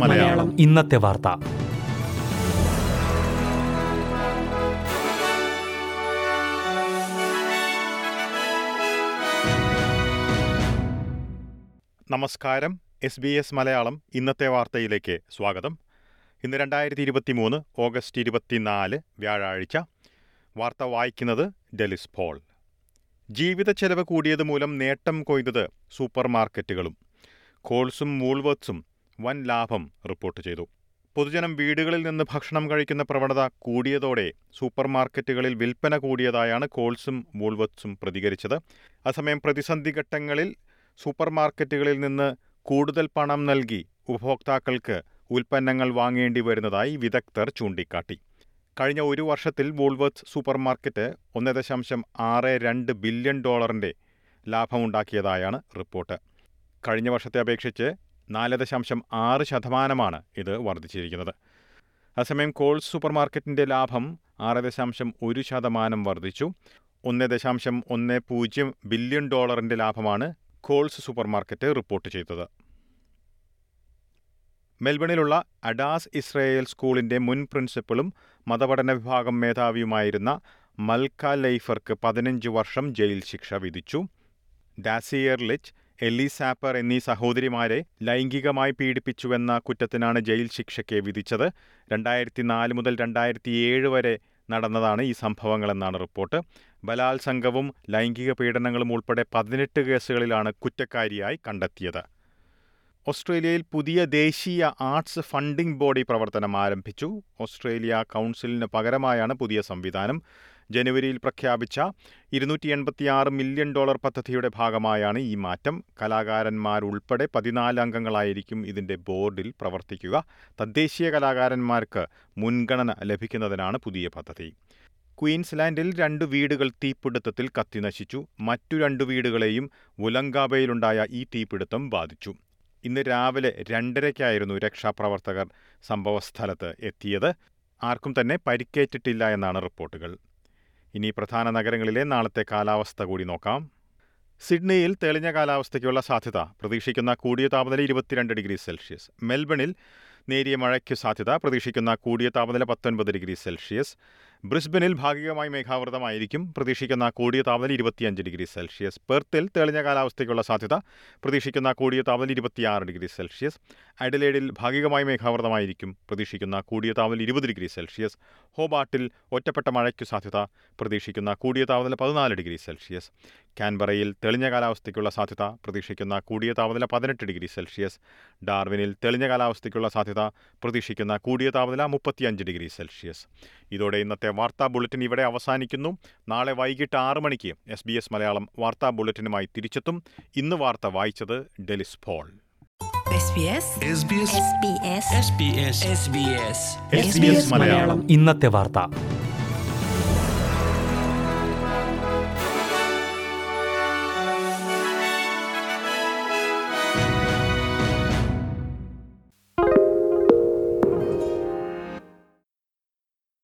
മലയാളം. ഇന്നത്തെ വാർത്ത. നമസ്കാരം. എസ് ബി എസ് മലയാളം ഇന്നത്തെ വാർത്തയിലേക്ക് സ്വാഗതം. ഇന്ന് രണ്ടായിരത്തി ഇരുപത്തി മൂന്ന് ഓഗസ്റ്റ് ഇരുപത്തിനാല് വ്യാഴാഴ്ച. വാർത്ത വായിക്കുന്നത് ഡെലിസ് പോൾ. ജീവിത ചെലവ് കൂടിയത് മൂലം നേട്ടം കൊയ്തത് സൂപ്പർ മാർക്കറ്റുകളും കോൾസും വൂൾവർത്സും വൻ ലാഭം റിപ്പോർട്ട് ചെയ്തു. പൊതുജനം വീടുകളിൽ നിന്ന് ഭക്ഷണം കഴിക്കുന്ന പ്രവണത കൂടിയതോടെ സൂപ്പർ മാർക്കറ്റുകളിൽ വിൽപ്പന കൂടിയതായാണ് കോൾസും വൂൾവർത്സും പ്രതികരിച്ചത്. അസമയം പ്രതിസന്ധി ഘട്ടങ്ങളിൽ സൂപ്പർ മാർക്കറ്റുകളിൽ നിന്ന് കൂടുതൽ പണം നൽകി ഉപഭോക്താക്കൾക്ക് ഉൽപ്പന്നങ്ങൾ വാങ്ങേണ്ടി വരുന്നതായി വിദഗ്ധർ ചൂണ്ടിക്കാട്ടി. കഴിഞ്ഞ ഒരു വർഷത്തിൽ വോൾവേർത്ത് സൂപ്പർ മാർക്കറ്റ് ഒന്ന് ദശാംശം ആറ് രണ്ട് ബില്യൺ ഡോളറിന്റെ ലാഭമുണ്ടാക്കിയതായാണ് റിപ്പോർട്ട്. കഴിഞ്ഞ വർഷത്തെ അപേക്ഷിച്ച് നാല് ദശാംശം ആറ് ശതമാനമാണ് ഇത് വർദ്ധിച്ചിരിക്കുന്നത്. അതേസമയം കോൾസ് സൂപ്പർ മാർക്കറ്റിന്റെ ലാഭം ആറ് ദശാംശം ഒരു ശതമാനം വർദ്ധിച്ചു. ഒന്ന് ദശാംശം ഒന്ന് പൂജ്യം ബില്യൺ ഡോളറിന്റെ ലാഭമാണ് കോൾസ് സൂപ്പർ മാർക്കറ്റ് റിപ്പോർട്ട് ചെയ്തത്. മെൽബണിലുള്ള അഡാസ് ഇസ്രയേൽ സ്കൂളിന്റെ മുൻ പ്രിൻസിപ്പളും മതപഠന വിഭാഗം മേധാവിയുമായിരുന്ന മൽക്ക ലൈഫർക്ക് പതിനഞ്ച് വർഷം ജയിൽ ശിക്ഷ വിധിച്ചു. ഡാസിയർ ലിച്ച് എല്ലി സാപ്പർ എന്നീ സഹോദരിമാരെ ലൈംഗികമായി പീഡിപ്പിച്ചുവെന്ന കുറ്റത്തിനാണ് ജയിൽ ശിക്ഷയ്ക്ക് വിധിച്ചത്. രണ്ടായിരത്തി നാല് മുതൽ രണ്ടായിരത്തി ഏഴ് വരെ നടന്നതാണ് ഈ സംഭവങ്ങളെന്നാണ് റിപ്പോർട്ട്. ബലാത്സംഗവും ലൈംഗിക പീഡനങ്ങളും ഉൾപ്പെടെ പതിനെട്ട് കേസുകളിലാണ് കുറ്റക്കാരിയായി കണ്ടെത്തിയത്. ഓസ്ട്രേലിയയിൽ പുതിയ ദേശീയ ആർട്സ് ഫണ്ടിംഗ് ബോഡി പ്രവർത്തനം ആരംഭിച്ചു. ഓസ്ട്രേലിയ കൗൺസിലിന് പകരമായാണ് പുതിയ സംവിധാനം. ജനുവരിയിൽ പ്രഖ്യാപിച്ച ഇരുന്നൂറ്റി എൺപത്തിയാറ് മില്യൺ ഡോളർ പദ്ധതിയുടെ ഭാഗമായാണ് ഈ മാറ്റം. കലാകാരന്മാരുൾപ്പെടെ പതിനാല് അംഗങ്ങളായിരിക്കും ഇതിന്റെ ബോർഡിൽ പ്രവർത്തിക്കുക. തദ്ദേശീയ കലാകാരന്മാർക്ക് മുൻഗണന ലഭിക്കുന്നതിനാണ് പുതിയ പദ്ധതി. ക്വീൻസ്ലാൻഡിൽ രണ്ട് വീടുകൾ തീപിടുത്തത്തിൽ കത്തിനശിച്ചു. മറ്റു രണ്ട് വീടുകളെയും വുലങ്കാബയിലുണ്ടായ ഈ തീപിടുത്തം ബാധിച്ചു. ഇന്ന് രാവിലെ രണ്ടരയ്ക്കായിരുന്നു രക്ഷാപ്രവർത്തകർ സംഭവസ്ഥലത്ത് എത്തിയത്. ആർക്കും തന്നെ പരിക്കേറ്റിട്ടില്ല എന്നാണ് റിപ്പോർട്ടുകൾ. ഇനി പ്രധാന നഗരങ്ങളിലെ നാളത്തെ കാലാവസ്ഥ കൂടി നോക്കാം. സിഡ്നിയിൽ തെളിഞ്ഞ കാലാവസ്ഥയ്ക്കുള്ള സാധ്യത. പ്രതീക്ഷിക്കുന്ന കൂടിയ താപനില ഇരുപത്തിരണ്ട് ഡിഗ്രി സെൽഷ്യസ്. മെൽബണിൽ നേരിയ മഴയ്ക്ക് സാധ്യത. പ്രതീക്ഷിക്കുന്ന കൂടിയ താപനില പത്തൊൻപത് ഡിഗ്രി സെൽഷ്യസ്. ബ്രിസ്ബനിൽ ഭാഗികമായി മേഘാവൃതമായിരിക്കും. പ്രതീക്ഷിക്കുന്ന കൂടിയ താപനില ഇരുപത്തിയഞ്ച് ഡിഗ്രി സെൽഷ്യസ്. പെർത്തിൽ തെളിഞ്ഞ കാലാവസ്ഥയ്ക്കുള്ള സാധ്യത പ്രതീക്ഷിക്കുന്ന കൂടിയ താപനില ഇരുപത്തിയാറ് ഡിഗ്രി സെൽഷ്യസ്. അഡലേഡിൽ ഭാഗികമായി മേഘാവൃതമായിരിക്കും. പ്രതീക്ഷിക്കുന്ന കൂടിയ താപനില ഇരുപത് ഡിഗ്രി സെൽഷ്യസ്. ഹോബാട്ടിൽ ഒറ്റപ്പെട്ട മഴയ്ക്കു സാധ്യത പ്രതീക്ഷിക്കുന്ന കൂടിയ താപനില പതിനാല് ഡിഗ്രി സെൽഷ്യസ്. കാൻബറയിൽ തെളിഞ്ഞ കാലാവസ്ഥയ്ക്കുള്ള സാധ്യത പ്രതീക്ഷിക്കുന്ന കൂടിയ താപനില പതിനെട്ട് ഡിഗ്രി സെൽഷ്യസ്. ഡാർവിനിൽ തെളിഞ്ഞ കാലാവസ്ഥയ്ക്കുള്ള സാധ്യത പ്രതീക്ഷിക്കുന്ന കൂടിയ താപനില മുപ്പത്തിയഞ്ച് ഡിഗ്രി സെൽഷ്യസ്. ഇതോടെ ഇന്നത്തെ വാർത്താ ബുള്ളറ്റിൻ ഇവിടെ അവസാനിക്കുന്നു. നാളെ വൈകിട്ട് ആറ് മണിക്ക് എസ് ബി എസ് മലയാളം വാർത്താ ബുള്ളറ്റിനുമായി തിരിച്ചെത്തും. ഇന്ന് വാർത്ത വായിച്ചത് ഡെലിസ് ഫോൾ ഇന്നത്തെ വാർത്ത.